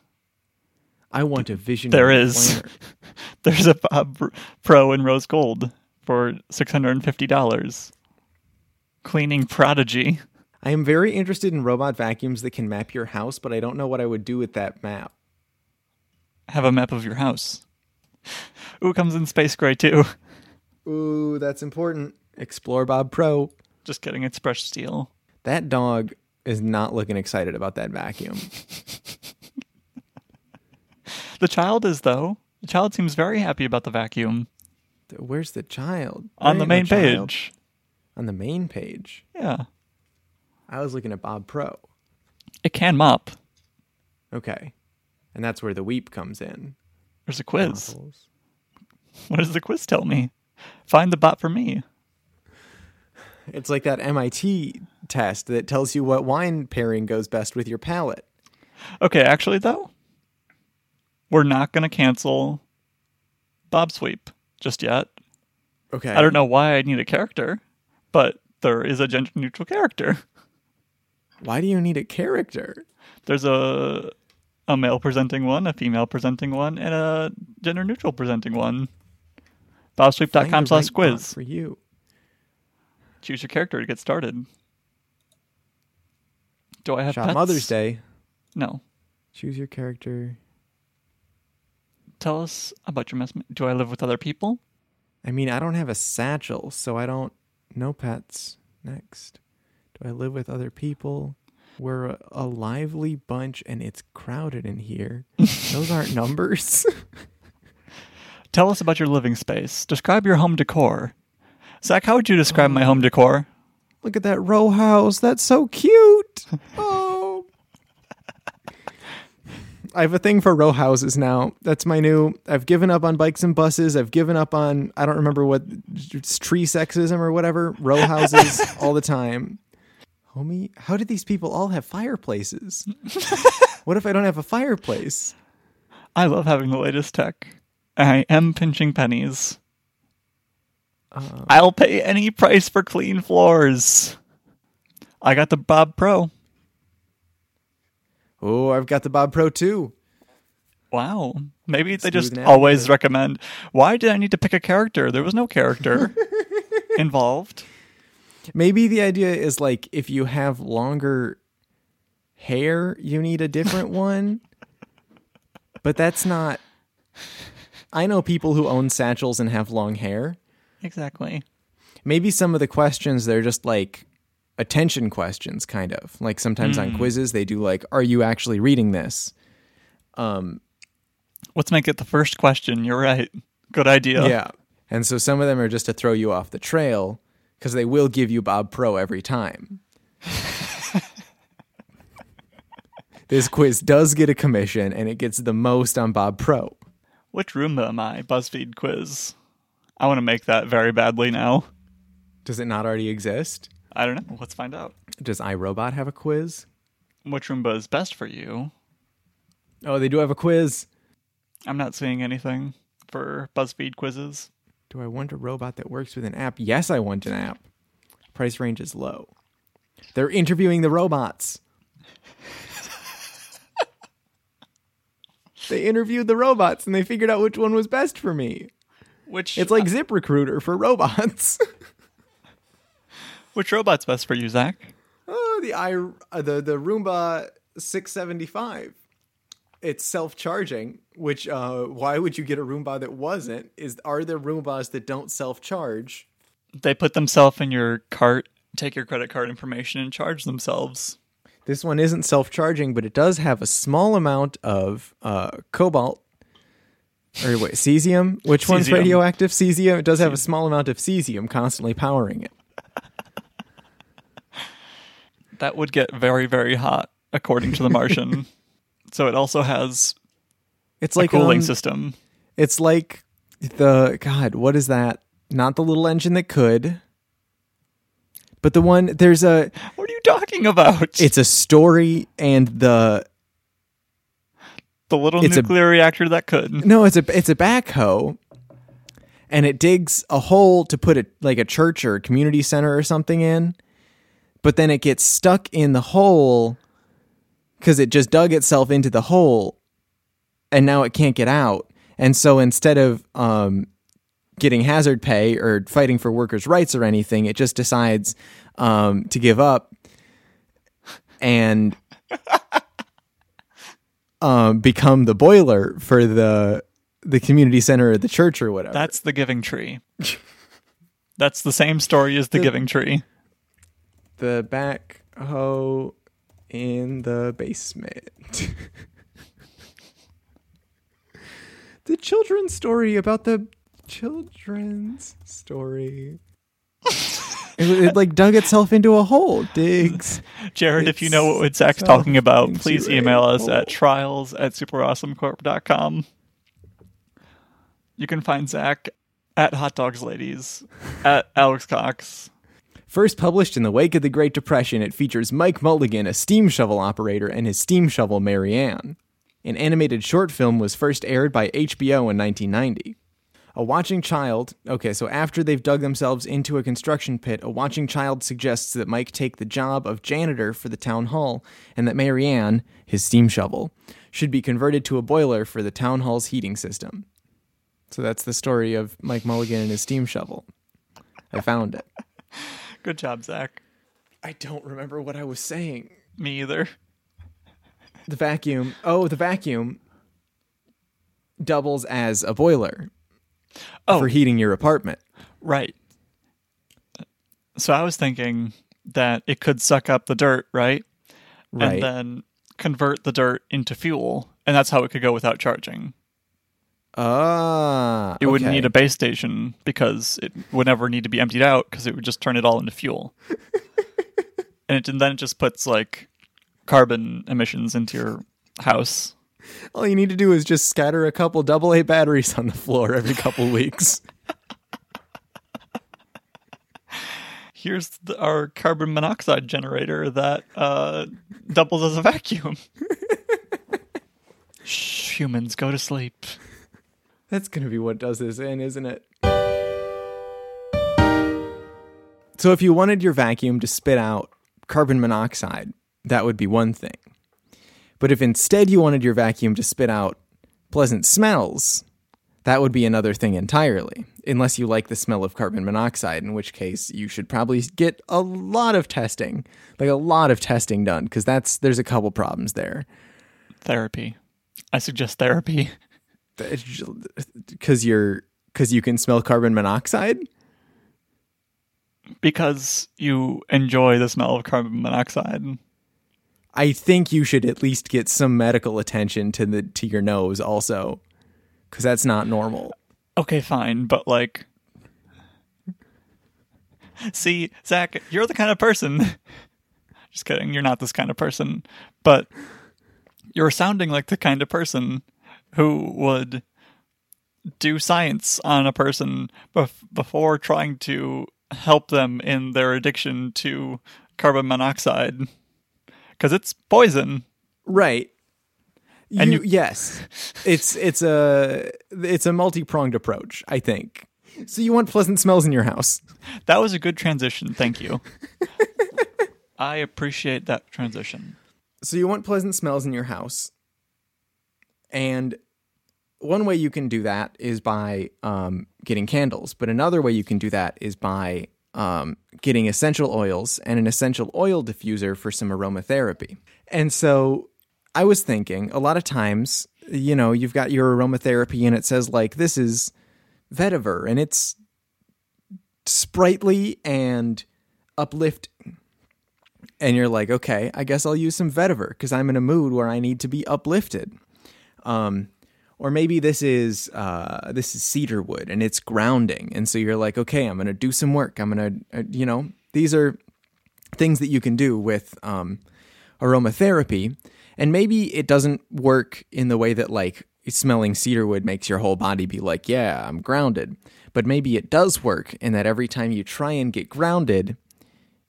I want a vision. There is. There's a Bob Pro in rose gold for six hundred and fifty dollars. Cleaning prodigy. I am very interested in robot vacuums that can map your house, but I don't know what I would do with that map. Have a map of your house. Ooh, comes in space gray too. Ooh, that's important. Explore Bob Pro. Just kidding, it's brushed steel. That dog is not looking excited about that vacuum. the child is though. The child seems very happy about the vacuum. Where's the child? On the main page. On the main page. Yeah. I was looking at Bob Pro. It can mop. Okay. And that's where the weep comes in. There's a quiz. Models. What does the quiz tell me? Find the bot for me. It's like that MIT test that tells you what wine pairing goes best with your palate. Okay, actually though, we're not going to cancel Bobsweep just yet. Okay. I don't know why I need a character, but there is a gender neutral character. Why do you need a character? There's a a male presenting one, a female presenting one, and a gender neutral presenting one. Bobsweep.com slash quiz. For you. Choose your character to get started. Do I have Shop pets? Mother's Day. No. Choose your character. Tell us about your mess. Do I live with other people? I mean, I don't have a satchel, so I don't. No pets. Next. Do I live with other people? We're a, a lively bunch and it's crowded in here. Those aren't numbers. Tell us about your living space. Describe your home decor. Zach, how would you describe oh, my home oh. decor? Look at that row house. That's so cute. Oh. I have a thing for row houses now. That's my new. I've given up on bikes and buses. I've given up on I don't remember what tree sexism or whatever. Row houses all the time. Homie, how did these people all have fireplaces? what if I don't have a fireplace? I love having the latest tech. I am pinching pennies. Uh, I'll pay any price for clean floors. I got the Bob Pro. Oh, I've got the Bob Pro too. Wow. Maybe they just always recommend. Why did I need to pick a character? There was no character involved. Maybe the idea is like if you have longer hair, you need a different one. But that's not. I know people who own satchels and have long hair. Exactly. Maybe some of the questions they're just like attention questions, kind of. Like sometimes mm. on hmm. quizzes they do like, "Are you actually reading this?" Um, let's make it the first question. You're right. Good idea. Yeah. And so some of them are just to throw you off the trail because they will give you Bob Pro every time. this quiz does get a commission and it gets the most on Bob Pro. Which Roomba am I? BuzzFeed quiz. I want to make that very badly now. Does it not already exist? I don't know. Let's find out. Does iRobot have a quiz? Which Roomba is best for you? Oh, they do have a quiz. I'm not seeing anything for BuzzFeed quizzes. Do I want a robot that works with an app? Yes, I want an app. Price range is low. They're interviewing the robots. they interviewed the robots and they figured out which one was best for me. Which It's like uh, ZipRecruiter for robots. which robot's best for you, Zach? Oh, the i uh, the the Roomba 675 it's self-charging which uh, why would you get a roomba that wasn't? Is are there roombas that don't self-charge? They put themselves in your cart take your credit card information and charge themselves. This one isn't self-charging but it does have a small amount of uh, cobalt. Or wait cesium? Which cesium. one's radioactive? Cesium? It does have a small amount of cesium constantly powering it. That would get very very hot according to the martian So it also has it's like a cooling um, system. It's like the God, what is that? Not the little engine that could. But the one there's a What are you talking about? It's a story and the the little nuclear a, reactor that could. No, it's a it's a backhoe. And it digs a hole to put it like a church or a community center or something in. But then it gets stuck in the hole because it just dug itself into the hole and now it can't get out. And so instead of um, getting hazard pay or fighting for workers' rights or anything, it just decides um, to give up and um, become the boiler for the the community center or the church or whatever. That's the Giving Tree. That's the same story as the, Giving Tree. the backhoe in the basement. the children's story about the children's story. it, it like dug itself into a hole. Diggs. Jared, if you know what Zach's talking about, please email us hole. at trials at superawesomecorp.com. You can find Zach at Hot Dogs Ladies, at Alex Cox. First published in the wake of the Great Depression, it features Mike Mulligan, a steam shovel operator, and his steam shovel Mary Anne. An animated short film was first aired by HBO in 1990. A watching child, okay, so after they've dug themselves into a construction pit, a watching child suggests that Mike take the job of janitor for the town hall, and that Mary Anne, his steam shovel, should be converted to a boiler for the town hall's heating system. So that's the story of Mike Mulligan and his steam shovel. I found it. Good job, Zach. I don't remember what I was saying. Me either. The vacuum. Oh, the vacuum doubles as a boiler Oh, for heating your apartment. right. So I was thinking that it could suck up the dirt, right? Right. And then convert the dirt into fuel, and that's how it could go without charging. Ah. It wouldn't okay. need a base station because it would never need to be emptied out because it would just turn it all into fuel. and, it, and then it just puts like carbon emissions into your house. All you need to do is just scatter a couple double A batteries on the floor every couple weeks. Here's the, our carbon monoxide generator that uh, doubles as a vacuum. Shh, humans, go to sleep. That's going to be what does this in, isn't it? So if you wanted your vacuum to spit out carbon monoxide, that would be one thing. But if instead you wanted your vacuum to spit out pleasant smells, that would be another thing entirely. Unless you like the smell of carbon monoxide, in which case you should probably get a lot of testing, like a lot of testing done, because that's there's a couple problems there. Therapy. I suggest therapy. Because you're because you can smell carbon monoxide. Because you enjoy the smell of carbon monoxide. I think you should at least get some medical attention to the to your nose also, because that's not normal. Okay, fine, but like, see, Zach, you're the kind of person. Just kidding, you're not this kind of person, but you're sounding like the kind of person who would do science on a person bef- before trying to help them in their addiction to carbon monoxide because it's poison. Right. And you, you- yes, it's it's a it's a multi pronged approach. I think. So you want pleasant smells in your house. That was a good transition. Thank you. I appreciate that transition. So you want pleasant smells in your house, and one way you can do that is by um, getting candles. But another way you can do that is by um, getting essential oils and an essential oil diffuser for some aromatherapy. And so I was thinking, a lot of times, you know, you've got your aromatherapy and it says like this is vetiver and it's sprightly and uplifting and you're like, okay, I guess I'll use some vetiver because I'm in a mood where I need to be uplifted. Um, or maybe this is uh, this is cedar wood and it's grounding, and so you're like, okay, I'm gonna do some work. I'm gonna, uh, you know, these are things that you can do with um, aromatherapy, and maybe it doesn't work in the way that like smelling cedar wood makes your whole body be like, yeah, I'm grounded. But maybe it does work in that every time you try and get grounded,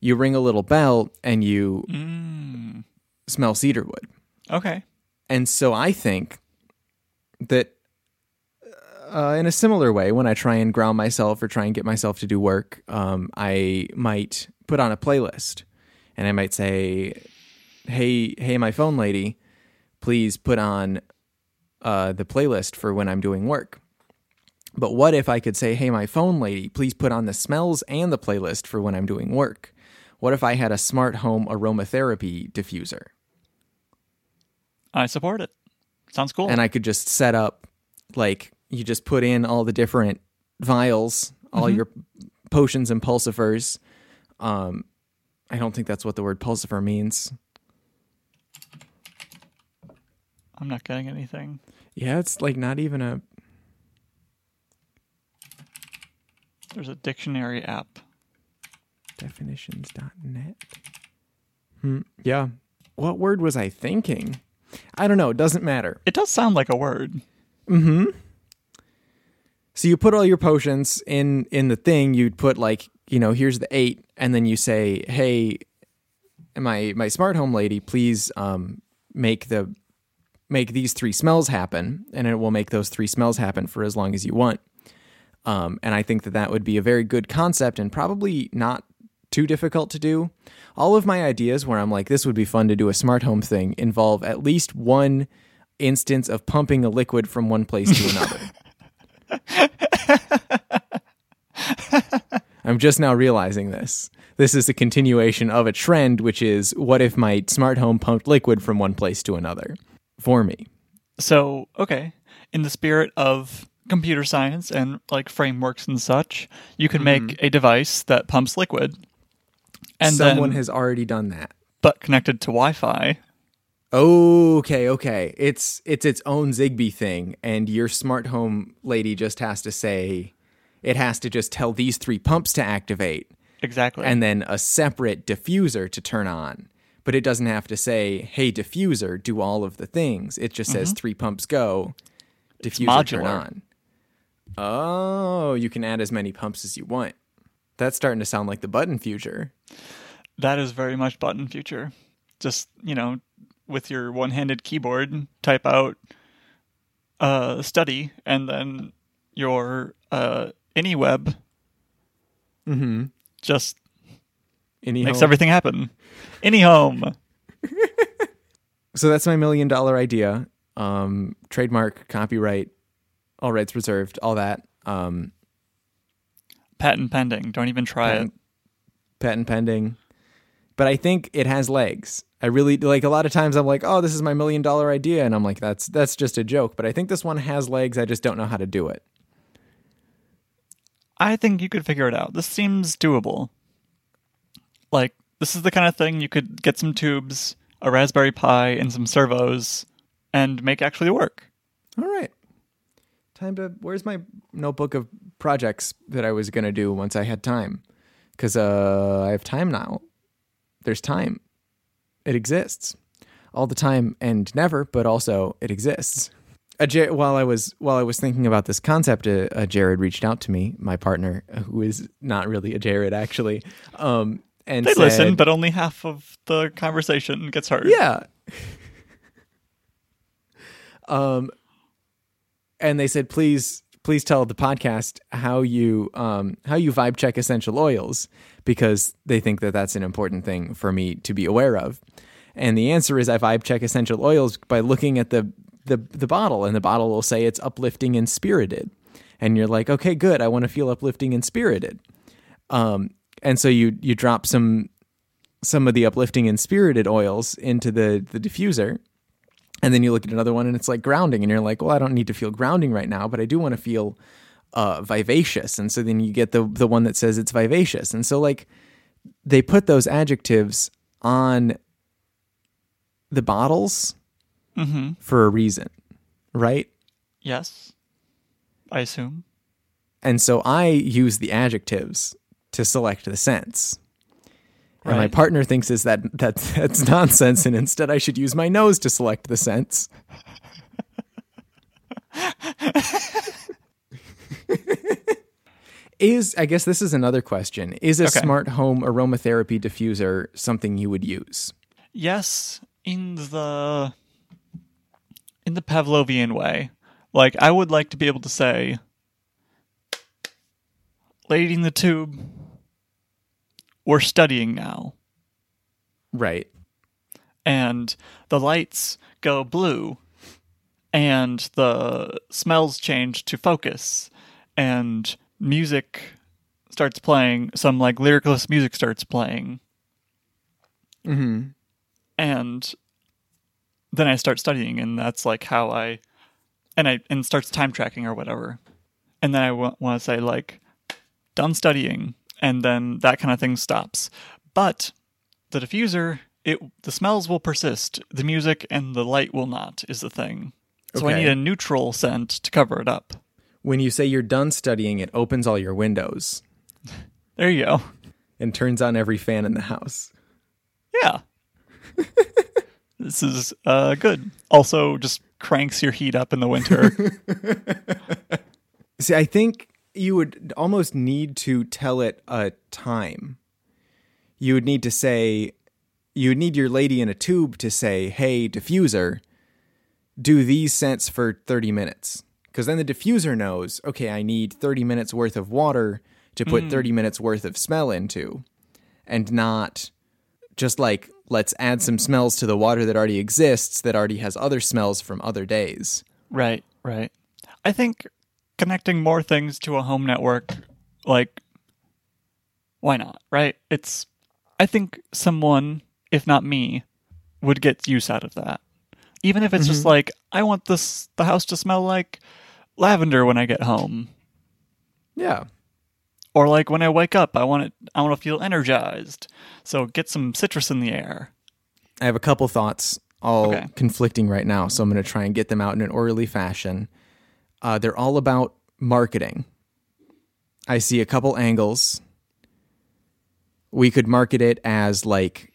you ring a little bell and you smell cedar wood. Okay. And so I think that uh, in a similar way, when I try and ground myself or try and get myself to do work, um, I might put on a playlist and I might say, "Hey, hey, my phone lady, please put on uh, the playlist for when I'm doing work. But what if I could say, hey, my phone lady, please put on the smells and the playlist for when I'm doing work? What if I had a smart home aromatherapy diffuser? I support it. Sounds cool. And I could just set up, like, you just put in all the different vials, all your potions and pulsifers. Um, I don't think that's what the word pulsifer means. I'm not getting anything. Yeah, it's like not even a. There's a dictionary app. definitions.net. Hmm. Yeah. What word was I thinking? I don't know. It doesn't matter. It does sound like a word. Mm-hmm. So you put all your potions in in the thing. You'd put like you know here's the eight, and then you say, hey, my my smart home lady, please um make the make these three smells happen, and it will make those three smells happen for as long as you want. Um, and I think that that would be a very good concept and probably not too difficult to do. All of my ideas where I'm like, this would be fun to do a smart home thing involve at least one instance of pumping a liquid from one place to another. I'm just now realizing this. This is a continuation of a trend, which is what if my smart home pumped liquid from one place to another for me? So, okay. In the spirit of computer science and like frameworks and such, you can make mm-hmm. a device that pumps liquid. And Someone then, has already done that. but connected to Wi-Fi. Okay, okay. It's it's its own Zigbee thing, and your smart home lady just has to say, it has to just tell these three pumps to activate, Exactly. and then a separate diffuser to turn on. But it doesn't have to say, "Hey, diffuser, do all of the things." It just says mm-hmm. three pumps go, diffuser turn on. Oh, you can add as many pumps as you want. That's starting to sound like the button future. that is very much button future. Just, you know, with your one-handed keyboard, type out uh study and then your uh AnyWeb Mm-hmm. just Any makes home- everything happen. Any home. So that's my million dollar idea. Um, trademark, copyright, all rights reserved, all that. Um, Patent pending. Don't even try patent, patent pending. But I think it has legs. I really like a lot of times I'm like, oh, this is my million dollar idea, and I'm like, that's that's just a joke. But I think this one has legs. I just don't know how to do it. it. I think you could figure it out. This seems doable. Like, this is the kind of thing you could get some tubes, a Raspberry Pi, and some servos and make actually work. All right. Time to. Where's my notebook of projects that I was gonna do once I had time? Because uh, I have time now. There's time. It exists all the time and never, but also it exists. A while I was while I was thinking about this concept, uh, uh, Jared reached out to me, my partner, who is not really a Jared actually, um, and They said, listen, but only half of the conversation gets heard. yeah. um, and they said, please, please tell the podcast how you um how you vibe check essential oils because they think that that's an important thing for me to be aware of. And the answer is I vibe check essential oils by looking at the the the bottle, and the bottle will say it's uplifting and spirited, and you're like, okay, good, I want to feel uplifting and spirited. Um, and so you you drop some some of the uplifting and spirited oils into the the diffuser and then you look at another one and it's like grounding and you're like well i don't need to feel grounding right now but i do want to feel uh, vivacious and so then you get the the one that says it's vivacious and so like they put those adjectives on the bottles Mm-hmm. for a reason right Yes. I assume. and so i use the adjectives to select the scents and my partner thinks is that that that's nonsense and instead i should use my nose to select the scents. Is i guess this is another question. Is a Okay. smart home aromatherapy diffuser something you would use? Yes, in the in the Pavlovian way. Like I would like to be able to say Lady in the tube we're studying now. Right. And the lights go blue and the smells change to focus and music starts playing some like lyricless music starts playing. Mm-hmm. and then i start studying and that's like how i and i and starts time tracking or whatever. And then i w- want to say like done studying and then that kind of thing stops. But the diffuser it the smells will persist. The music and the light will not is the thing. So i need a neutral scent to cover it up. When you say you're done studying, it opens all your windows. There you go. And turns on every fan in the house. yeah. This is uh good. Also just cranks your heat up in the winter. See, I think you would almost need to tell it a time. You would need to say, you would need your lady in a tube to say, hey, diffuser, do these scents for 30 minutes. Because then the diffuser knows, okay, I need 30 minutes worth of water to put mm. 30 minutes worth of smell into, and not just like, let's add some smells to the water that already exists that already has other smells from other days. Right, right. I think connecting more things to a home network, like, why not, right? It's, I think someone, if not me, would get use out of that. Even if it's just mm-hmm. like, I want this, the house to smell like lavender when I get home. Yeah. Or like when I wake up, I want it, I want to feel energized. So get some citrus in the air. I have a couple thoughts, all Okay. conflicting right now, so I'm going to try and get them out in an orderly fashion. Uh, they're all about marketing. I see a couple angles. We could market it as like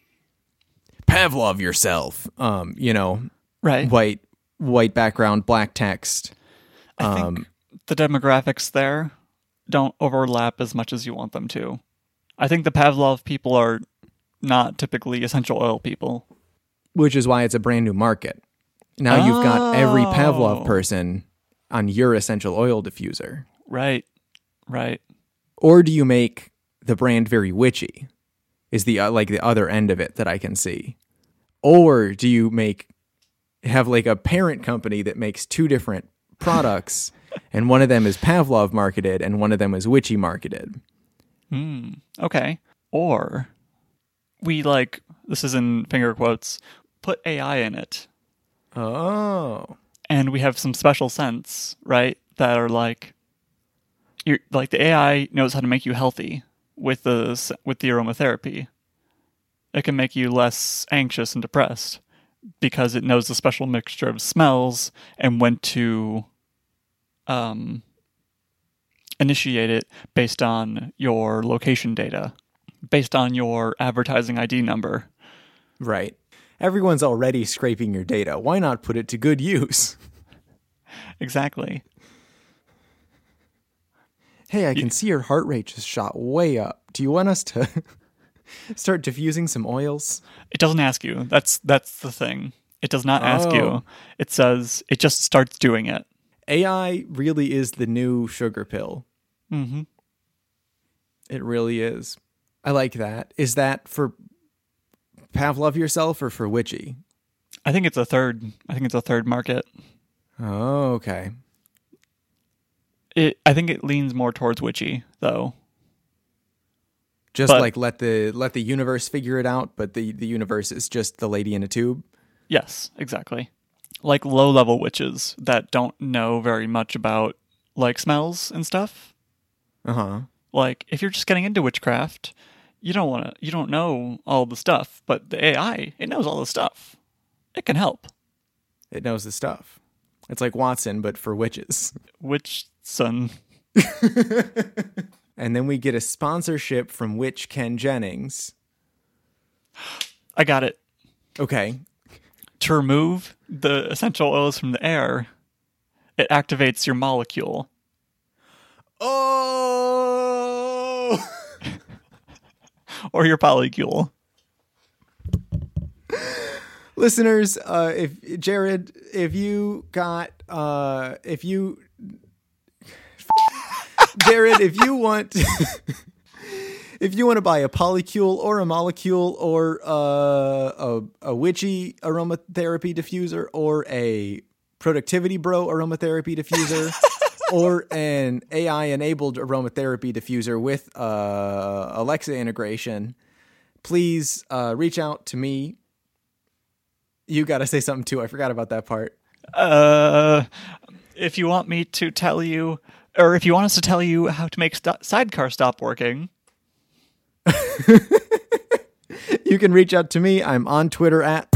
Pavlov yourself, um, you know, Right. white white background, black text. I think Um, the demographics there don't overlap as much as you want them to. I think the Pavlov people are not typically essential oil people. which is why it's a brand new market. Now you've got every Oh. Pavlov person on your essential oil diffuser. Right. Right. or do you make the brand very witchy is the uh, like the other end of it that i can see or do you make have like a parent company that makes two different products and one of them is pavlov marketed and one of them is witchy marketed Okay. Or we like this is in finger quotes, put AI in it. oh And we have some special scents, right? That are like you're like the AI knows how to make you healthy with the with the aromatherapy. It can make you less anxious and depressed because it knows the special mixture of smells and when to um initiate it based on your location data, based on your advertising ID number. right everyone's already scraping your data why not put it to good use Exactly. hey i can see your heart rate just shot way up do you want us to start diffusing some oils It doesn't ask you. That's that's the thing. It does not ask Oh. you. It says it just starts doing it. ai really is the new sugar pill hmm It really is. I like that. Is that for Pavlov yourself or for Witchy? I think it's a third. I think it's a third market. Oh, okay. It. I think it leans more towards witchy though. Just But- like let the let the universe figure it out, but the the universe is just the lady in a tube. Yes, exactly. Like low level witches that don't know very much about like smells and stuff. Uh huh. Like if you're just getting into witchcraft, you don't want to. You don't know all the stuff, but the AI it knows all the stuff. It can help. It knows the stuff. It's like Watson, but for witches. Witch son. And then we get a sponsorship from Witch Ken Jennings. I got it. Okay. to remove the essential oils from the air, it activates your molecule. Oh. or your polycule. listeners uh if jared if you got uh if you jared if you want if you want to buy a polycule or a molecule or uh, a a witchy aromatherapy diffuser or a productivity bro aromatherapy diffuser or an AI enabled aromatherapy diffuser with uh, Alexa integration, please uh, reach out to me. You got to say something too. I forgot about that part. Uh, if you want me to tell you, or if you want us to tell you how to make st- Sidecar stop working, you can reach out to me. I'm on Twitter at